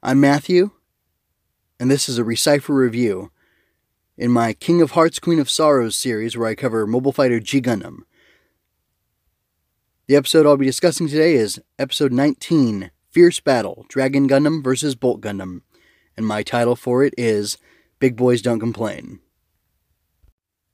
I'm Matthew, and this is a Recipher review in my King of Hearts, Queen of Sorrows series where I cover Mobile Fighter G Gundam. The episode I'll be discussing today is Episode 19 Fierce Battle Dragon Gundam vs. Bolt Gundam, and my title for it is Big Boys Don't Complain.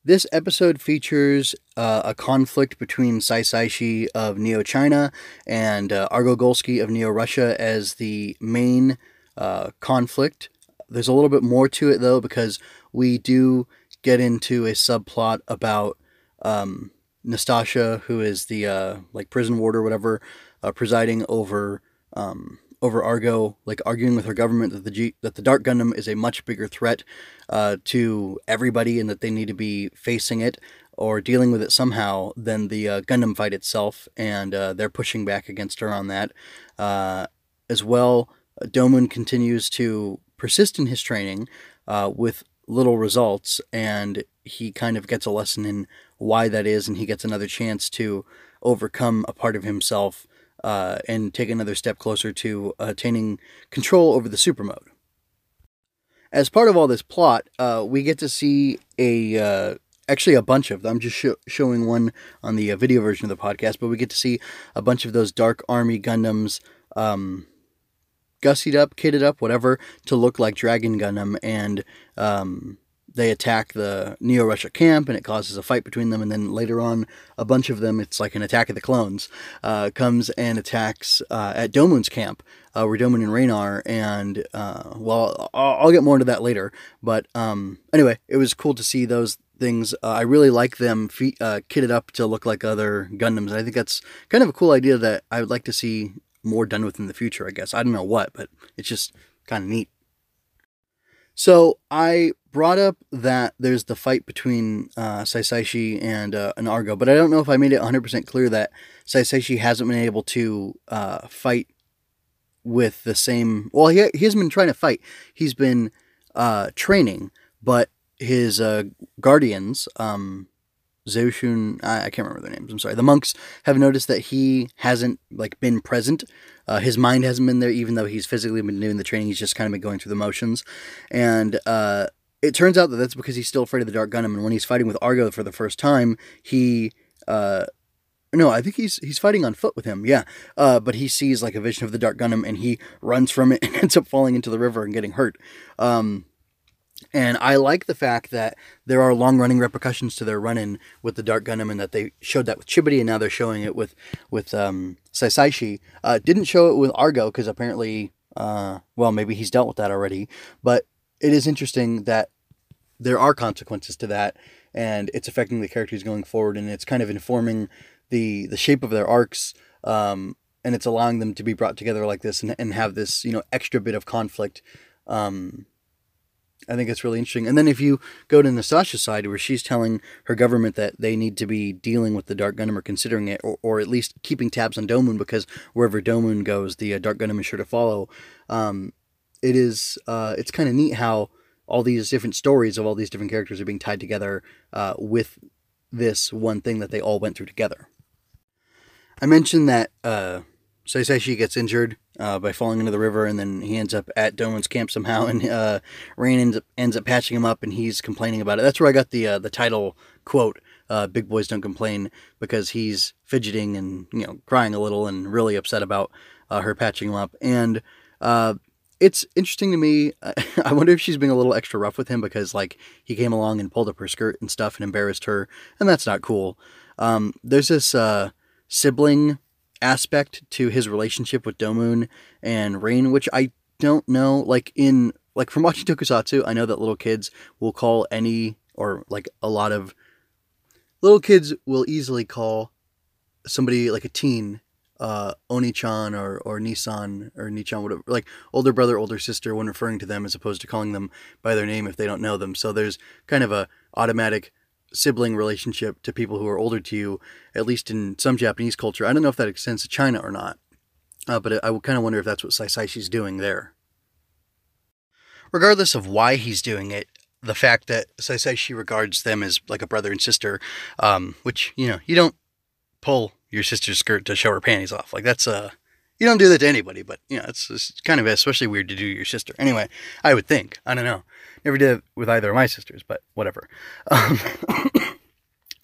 This episode features uh, a conflict between Sai Saishi of Neo China and uh, Argo Golsky of Neo Russia as the main uh, conflict. There's a little bit more to it though because we do get into a subplot about um, Nastasha, who is the uh, like prison ward or whatever, uh, presiding over um, over Argo, like arguing with her government that the G- that the Dark Gundam is a much bigger threat uh, to everybody and that they need to be facing it or dealing with it somehow than the uh, Gundam fight itself, and uh, they're pushing back against her on that. Uh, as well, Domon continues to persist in his training uh, with little results, and he kind of gets a lesson in why that is, and he gets another chance to overcome a part of himself uh, and take another step closer to attaining control over the super mode. As part of all this plot, uh, we get to see a uh, actually a bunch of them. I'm just sh- showing one on the uh, video version of the podcast, but we get to see a bunch of those Dark Army Gundams. Um, gussied up, kitted up, whatever, to look like Dragon Gundam, and um, they attack the Neo Russia camp, and it causes a fight between them. And then later on, a bunch of them, it's like an attack of the clones, uh, comes and attacks uh, at Domon's camp, uh, where Domon and Rain are. And uh, well, I'll, I'll, get more into that later. But um, anyway, it was cool to see those things. Uh, I really like them fe- uh, kitted up to look like other Gundams. I think that's kind of a cool idea that I would like to see more done with in the future, I guess. I don't know what, but it's just kind of neat. So I brought up that there's the fight between uh, Saisaishi and uh, an Argo, but I don't know if I made it 100% clear that Saisaishi hasn't been able to uh, fight with the same. Well, he, he hasn't been trying to fight. He's been uh, training, but his uh, guardians, um, Zeoshun, I, I, can't remember their names. I'm sorry. The monks have noticed that he hasn't like been present. Uh, his mind hasn't been there, even though he's physically been doing the training. He's just kind of been going through the motions, and uh, it turns out that that's because he's still afraid of the Dark Gundam. And when he's fighting with Argo for the first time, he uh, no, I think he's he's fighting on foot with him. Yeah, uh, but he sees like a vision of the Dark Gundam, and he runs from it and ends up falling into the river and getting hurt. Um, and I like the fact that there are long running repercussions to their run in with the Dark Gundam and that they showed that with Chibodee and now they're showing it with, with um, Saisaishi. Uh, didn't show it with Argo because apparently, uh, well, maybe he's dealt with that already. But it is interesting that there are consequences to that and it's affecting the characters going forward and it's kind of informing the, the shape of their arcs. Um, and it's allowing them to be brought together like this and, and have this, you know, extra bit of conflict. Um, I think it's really interesting. And then if you go to Nastasha's side, where she's telling her government that they need to be dealing with the Dark Gundam or considering it, or, or at least keeping tabs on Domon because wherever Domon goes, the uh, Dark Gundam is sure to follow. Um, it is uh, it's kind of neat how all these different stories of all these different characters are being tied together uh, with this one thing that they all went through together. I mentioned that uh, Saisaishi gets injured uh, by falling into the river, and then he ends up at Domon's camp somehow, and uh, Rain ends up, ends up patching him up, and he's complaining about it. That's where I got the uh, the title quote, uh, "Big boys don't complain," because he's fidgeting and you know crying a little and really upset about uh, her patching him up. And uh, it's interesting to me. I wonder if she's being a little extra rough with him because like he came along and pulled up her skirt and stuff and embarrassed her, and that's not cool. Um, there's this sibling aspect to his relationship with Domon and Rain, which I don't know. Like in like from watching Tokusatsu, I know that little kids will call any or like a lot of little kids will easily call somebody like a teen uh, Oni-chan or, or Nii-san or Nichan, whatever, like older brother, older sister when referring to them as opposed to calling them by their name if they don't know them. So there's kind of a automatic sibling relationship to people who are older to you, at least in some Japanese culture. I don't know if that extends to China or not, uh, but I, I kind of wonder if that's what Saisaishi's doing there. Regardless of why he's doing it, the fact that Saisaishi regards them as like a brother and sister, um, which, you know, you don't pull your sister's skirt to show her panties off. Like that's, uh, You don't do that to anybody, but you know, it's, it's kind of especially weird to do your sister. Anyway, I would think. I don't know. Never did it with either of my sisters, but whatever. Um,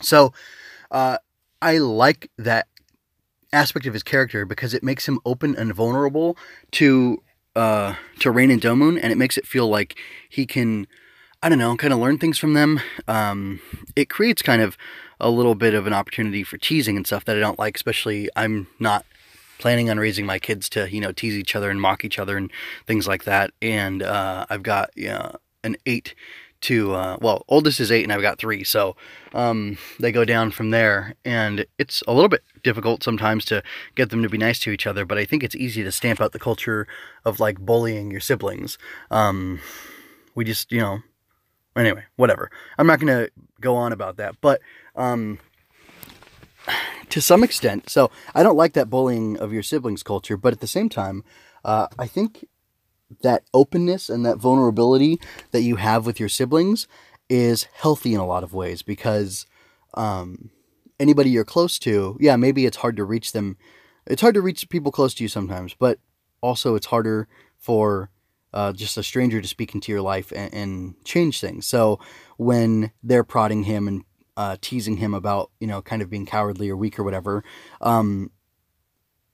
so, uh, I like that aspect of his character because it makes him open and vulnerable to uh, to Rain and Domon, and it makes it feel like he can, I don't know, kind of learn things from them. Um, it creates kind of a little bit of an opportunity for teasing and stuff that I don't like, especially I'm not planning on raising my kids to, you know, tease each other and mock each other and things like that. And uh, I've got know, an eight to uh, well oldest is eight and i've got three. So um, they go down from there. And it's a little bit difficult sometimes to get them to be nice to each other but i think it's easy to stamp out the culture of like bullying your siblings. Um, we just you know anyway whatever. I'm not going to go on about that but um, to some extent so i don't like that bullying of your siblings culture but at the same time uh, i think that openness and that vulnerability that you have with your siblings is healthy in a lot of ways because um, anybody you're close to, yeah, maybe it's hard to reach them. It's hard to reach people close to you sometimes, but also it's harder for uh, just a stranger to speak into your life and, and, change things. So when they're prodding him and uh, teasing him about, you know, kind of being cowardly or weak or whatever, um,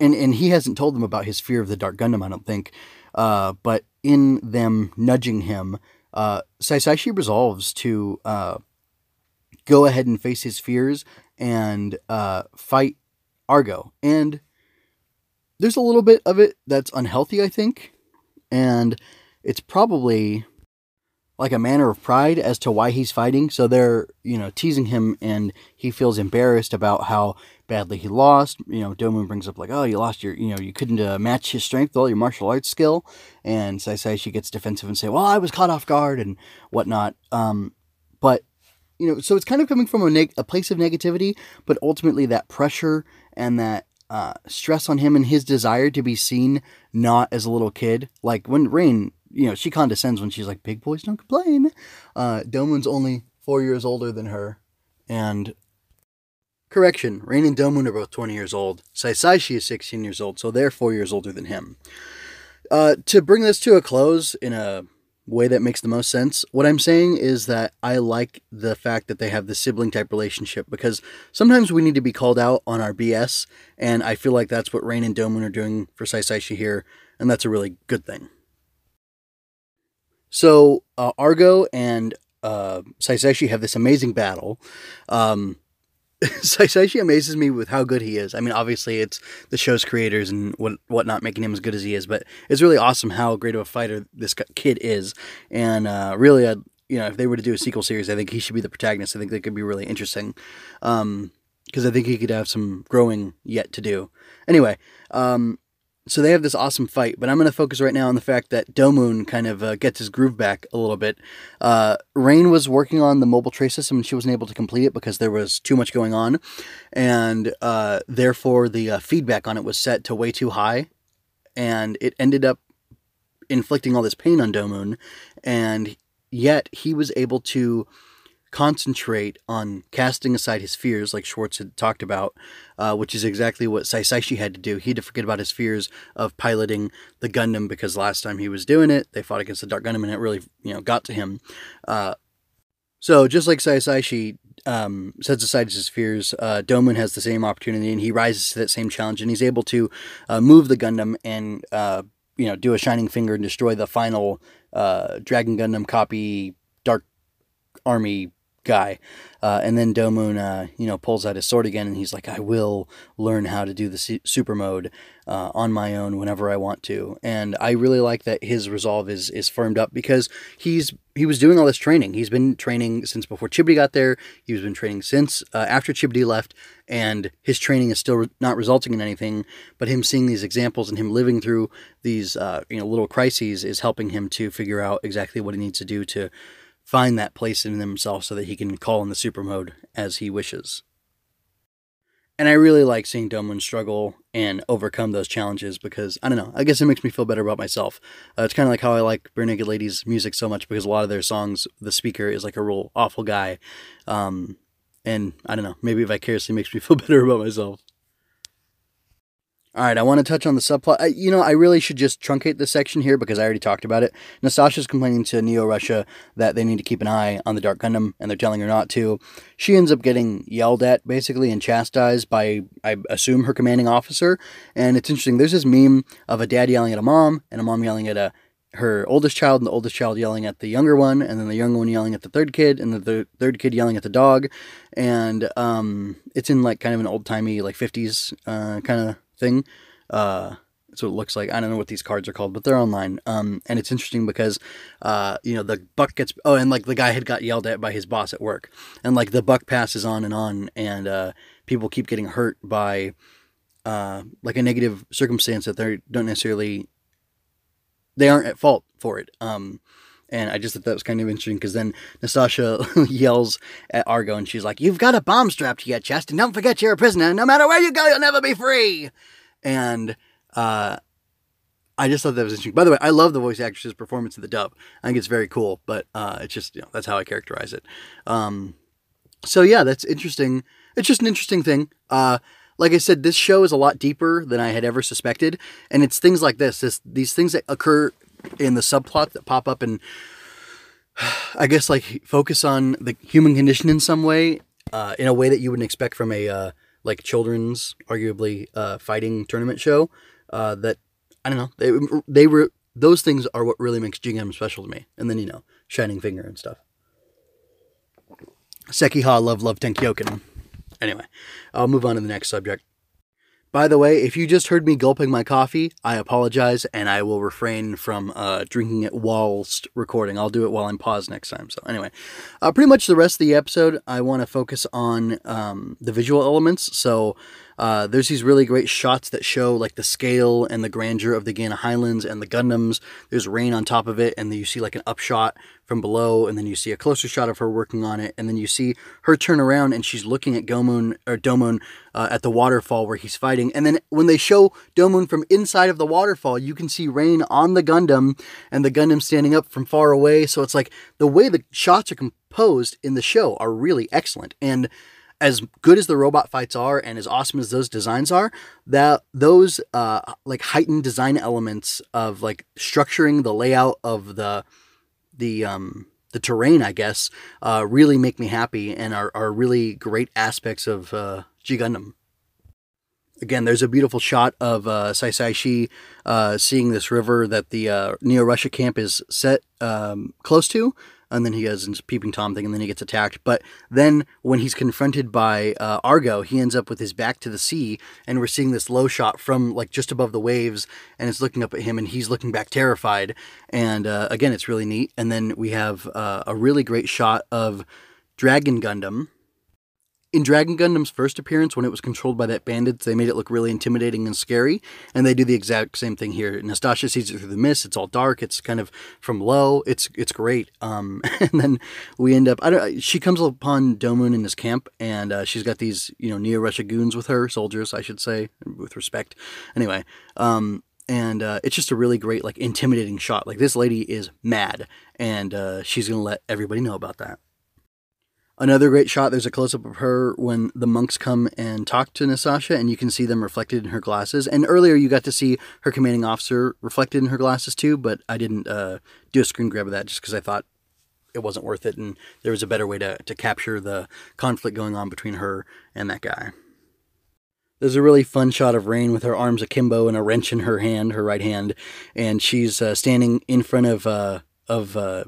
and and he hasn't told them about his fear of the Dark Gundam, I don't think. Uh, but in them nudging him, uh, Sasaishi resolves to uh, go ahead and face his fears and uh, fight Argo. And there's a little bit of it that's unhealthy, I think. And it's probably like a manner of pride as to why he's fighting. So they're, you know, teasing him and he feels embarrassed about how badly he lost. You know, Domon brings up like, oh, you lost your, you know, you couldn't uh, match his strength with all your martial arts skill. And Sasaishi gets defensive and say, well, I was caught off guard and whatnot. Um, but, you know, so it's kind of coming from a, neg- a place of negativity, but ultimately that pressure and that uh, stress on him and his desire to be seen not as a little kid. Like when Rain you know, she condescends when she's like, big boys don't complain. Uh, Domon's only four years older than her. And correction, Rain and Domon are both 20 years old. Sasaishi is 16 years old, so they're four years older than him. Uh, to bring this to a close in a way that makes the most sense, what I'm saying is that I like the fact that they have the sibling type relationship because sometimes we need to be called out on our BS, and I feel like that's what Rain and Domon are doing for Sasaishi here, and that's a really good thing. So uh, Argo and uh, have this amazing battle. Um, amazes me with how good he is. I mean, obviously it's the show's creators and what whatnot making him as good as he is, but it's really awesome how great of a fighter this kid is. And uh, really, I'd, you know, if they were to do a sequel series, I think he should be the protagonist. I think that could be really interesting. Um, because I think he could have some growing yet to do. Anyway, um, so they have this awesome fight, but I'm going to focus right now on the fact that Domon kind of uh, gets his groove back a little bit. Uh, Rain was working on the mobile trace system and she wasn't able to complete it because there was too much going on, and uh, therefore the uh, feedback on it was set to way too high, and it ended up inflicting all this pain on Domon, and yet he was able to concentrate on casting aside his fears, like Schwarz had talked about, uh, which is exactly what Sasaishi had to do. He had to forget about his fears of piloting the Gundam because last time he was doing it, they fought against the Dark Gundam and it really, you know, got to him. Uh, so just like Sasaishi um, sets aside his fears, uh, Domon has the same opportunity and he rises to that same challenge and he's able to uh, move the Gundam and uh, you know do a shining finger and destroy the final uh, Dragon Gundam copy Dark Army guy. Uh, and then Domon, uh, you know, pulls out his sword again, and he's like, "I will learn how to do the super mode uh, on my own whenever I want to." And I really like that his resolve is is firmed up because he's he was doing all this training. He's been training since before Chibodee got there. He's been training since uh, after Chibodee left, and his training is still re- not resulting in anything. But him seeing these examples and him living through these uh, you know little crises is helping him to figure out exactly what he needs to do to find that place in himself so that he can call in the super mode as he wishes. And I really like seeing Domon struggle and overcome those challenges because, I don't know, I guess it makes me feel better about myself. Uh, it's kind of like how I like Barenaked Ladies' music so much because a lot of their songs, the speaker is like a real awful guy. Um, and I don't know, maybe vicariously makes me feel better about myself. All right, I want to touch on the subplot. I, you know, I really should just truncate this section here because I already talked about it. Nastasha's complaining to Neo Russia that they need to keep an eye on the Dark Gundam, and they're telling her not to. She ends up getting yelled at, basically, and chastised by, I assume, her commanding officer. And it's interesting. There's this meme of a dad yelling at a mom, and a mom yelling at a her oldest child, and the oldest child yelling at the younger one, and then the younger one yelling at the third kid, and the th- third kid yelling at the dog. And um, it's in like kind of an old timey, like 50s uh, kind of thing. Uh, so it looks like I don't know what these cards are called, but they're online. Um, and it's interesting because, uh, you know, the buck gets oh, and like the guy had got yelled at by his boss at work, and like the buck passes on and on, and uh, people keep getting hurt by, uh, like a negative circumstance that they don't necessarily, they aren't at fault for it. Um, and I just thought that was kind of interesting because then Nastasha yells at Argo and she's like, You've got a bomb strapped to your chest, and don't forget you're a prisoner. No matter where you go, you'll never be free and uh, I just thought that was interesting. By the way, I love the voice actress's performance in the dub. I think it's very cool, but uh, it's just you know that's how I characterize it. Um, so yeah, that's interesting. It's just an interesting thing. Uh, like I said, this show is a lot deeper than I had ever suspected, and it's things like this, this these things that occur in the subplot that pop up and I guess like focus on the human condition in some way, uh, in a way that you wouldn't expect from a uh, like children's, arguably uh, fighting tournament show. Uh, that I don't know. They they were those things are what really makes G special to me. And then you know, Shining Finger and stuff. Sekiha love love Tenkyoken. Anyway, I'll move on to the next subject. By the way, if you just heard me gulping my coffee, I apologize and I will refrain from uh, drinking it whilst recording. I'll do it while I'm paused next time. So, anyway, uh, pretty much the rest of the episode, I want to focus on um, the visual elements. So, uh, there's these really great shots that show like the scale and the grandeur of the Guiana Highlands and the Gundams. There's rain on top of it, and then you see like an upshot from below, and then you see a closer shot of her working on it, and then you see her turn around and she's looking at Gomon or Domon uh, at the waterfall where he's fighting. And then when they show Domon from inside of the waterfall, you can see rain on the Gundam and the Gundam standing up from far away. So it's like the way the shots are composed in the show are really excellent. And as good as the robot fights are and as awesome as those designs are, that those uh, like heightened design elements of like structuring the layout of the the um the terrain, I guess, uh, really make me happy and are, are really great aspects of uh, G Gundam. Again, there's a beautiful shot of uh, Sai Sai Shi uh, seeing this river that the uh, Neo Russia camp is set um, close to, and then he goes his peeping tom thing, and then he gets attacked. But then when he's confronted by uh, Argo, he ends up with his back to the sea, and we're seeing this low shot from like just above the waves, and it's looking up at him, and he's looking back terrified. And uh, again, it's really neat. And then we have uh, a really great shot of Dragon Gundam in Dragon Gundam's first appearance, when it was controlled by that bandits, they made it look really intimidating and scary, and they do the exact same thing here. Nastasha sees it through the mist; it's all dark. It's kind of from low. It's it's great. Um, and then we end up. I don't. She comes upon Domon in his camp, and uh, she's got these you know Neo Russia goons with her, soldiers, I should say, with respect. Anyway, um, and uh, it's just a really great like intimidating shot. Like this lady is mad, and uh, she's gonna let everybody know about that. Another great shot, there's a close up of her when the monks come and talk to Nastasha, and you can see them reflected in her glasses. And earlier you got to see her commanding officer reflected in her glasses too, but I didn't uh, do a screen grab of that just because I thought it wasn't worth it and there was a better way to, to capture the conflict going on between her and that guy. There's a really fun shot of Rain with her arms akimbo and a wrench in her hand, her right hand, and she's uh, standing in front of uh, of uh,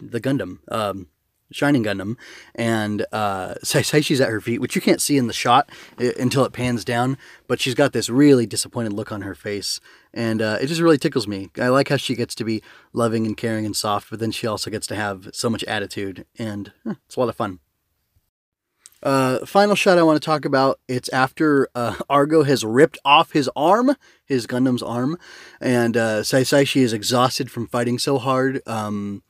the Gundam. Um, Shining Gundam, and uh, Saisaichi's at her feet, which you can't see in the shot uh, until it pans down, but she's got this really disappointed look on her face, and uh, it just really tickles me. I like how she gets to be loving and caring and soft, but then she also gets to have so much attitude, and eh, it's a lot of fun. Uh, final shot I want to talk about. It's after uh, Argo has ripped off his arm, his Gundam's arm, and uh, Saisaichi is exhausted from fighting so hard. Um,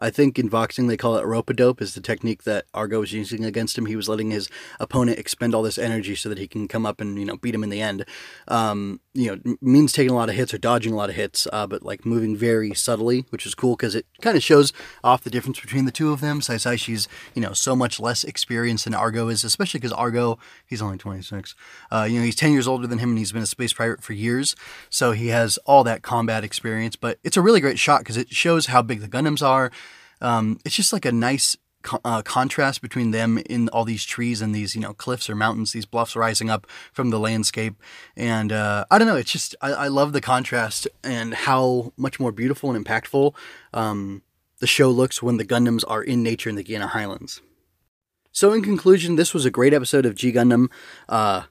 I think in boxing they call it rope a dope, is the technique that Argo was using against him. He was letting his opponent expend all this energy so that he can come up and you know beat him in the end. Um, you know, means taking a lot of hits or dodging a lot of hits, uh, but like moving very subtly, which is cool because it kind of shows off the difference between the two of them. Sai Saishi's you know so much less experienced than Argo is, especially because Argo he's only 26. Uh, you know, he's 10 years older than him and he's been a space pirate for years, so he has all that combat experience. But it's a really great shot because it shows how big the Gundams are um, it's just like a nice uh, contrast between them in all these trees and these you know cliffs or mountains, these bluffs rising up from the landscape. And uh, I don't know, it's just I, I, love the contrast and how much more beautiful and impactful um, the show looks when the Gundams are in nature in the Guiana Highlands. So, in conclusion, this was a great episode of G Gundam. Uh,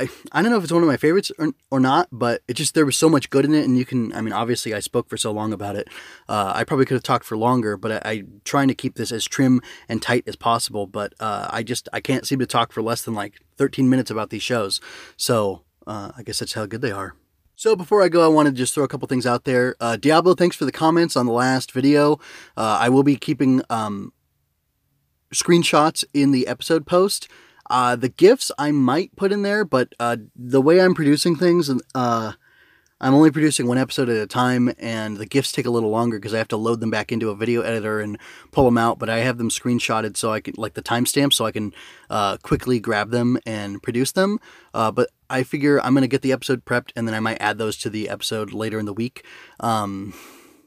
I, I don't know if it's one of my favorites or, or not, but it just there was so much good in it, and you can. I mean, obviously, I spoke for so long about it. Uh, I probably could have talked for longer, but I, am trying to keep this as trim and tight as possible. But uh, I just I can't seem to talk for less than like 13 minutes about these shows. So uh, I guess that's how good they are. So before I go, I want to just throw a couple things out there. Uh, Diablo, thanks for the comments on the last video. Uh, I will be keeping um, screenshots in the episode post. Uh, the gifts I might put in there, but uh, the way I'm producing things, uh, I'm only producing one episode at a time, and the gifts take a little longer because I have to load them back into a video editor and pull them out. But I have them screenshotted so I can, like the timestamp, so I can uh, quickly grab them and produce them. Uh, but I figure I'm going to get the episode prepped, and then I might add those to the episode later in the week. Um,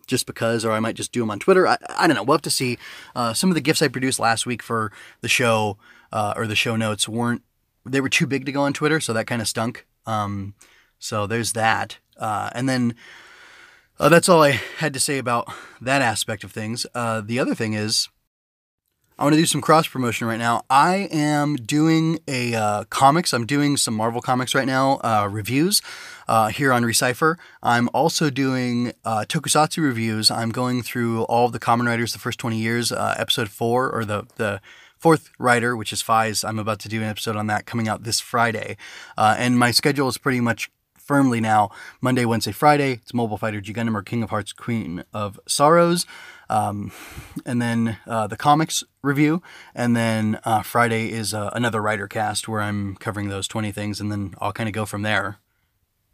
just because, or I might just do them on Twitter. I, I don't know. We'll have to see. Uh, some of the gifts I produced last week for the show uh, or the show notes weren't they were too big to go on Twitter, so that kind of stunk. Um, so there's that, uh, and then uh, that's all I had to say about that aspect of things. Uh, the other thing is. I want to do some cross promotion right now. I am doing a uh, comics. I'm doing some Marvel comics right now, uh, reviews uh, here on Recipher. I'm also doing uh, Tokusatsu reviews. I'm going through all of the Kamen Riders the first 20 years, uh, episode four, or the the fourth rider, which is Faiz. I'm about to do an episode on that coming out this Friday. Uh, and my schedule is pretty much firmly now Monday, Wednesday, Friday. It's Mobile Fighter G Gundam or King of Hearts, Queen of Sorrows. Um, and then uh, the comics review. And then uh, Friday is uh, another writer cast where I'm covering those 20 things. And then I'll kind of go from there.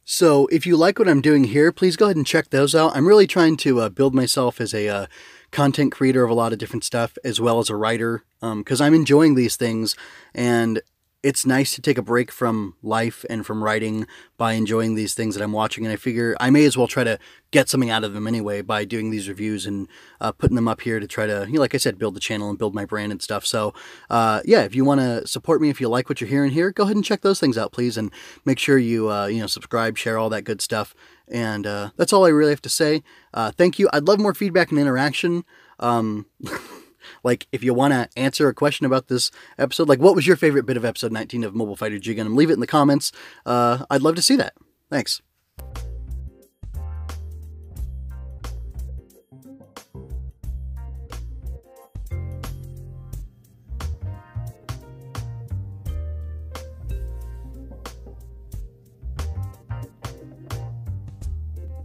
So if you like what I'm doing here, please go ahead and check those out. I'm really trying to uh, build myself as a uh, content creator of a lot of different stuff as well as a writer because um, I'm enjoying these things and it's nice to take a break from life and from writing by enjoying these things that I'm watching. And I figure I may as well try to get something out of them anyway by doing these reviews and uh, putting them up here to try to, you know, like I said, build the channel and build my brand and stuff. So, uh, yeah, if you want to support me, if you like what you're hearing here, go ahead and check those things out, please. And make sure you, uh, you know, subscribe, share all that good stuff. And uh, that's all I really have to say. Uh, thank you. I'd love more feedback and interaction. Um, like, if you want to answer a question about this episode, like, what was your favorite bit of episode 19 of Mobile Fighter G Gundam? Leave it in the comments. Uh, I'd love to see that. Thanks.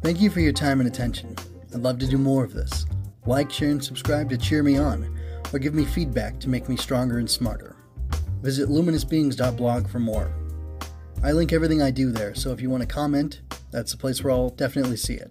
Thank you for your time and attention. I'd love to do more of this. Like, share, and subscribe to cheer me on, or give me feedback to make me stronger and smarter. Visit luminousbeings.blog for more. I link everything I do there, so if you want to comment, that's the place where I'll definitely see it.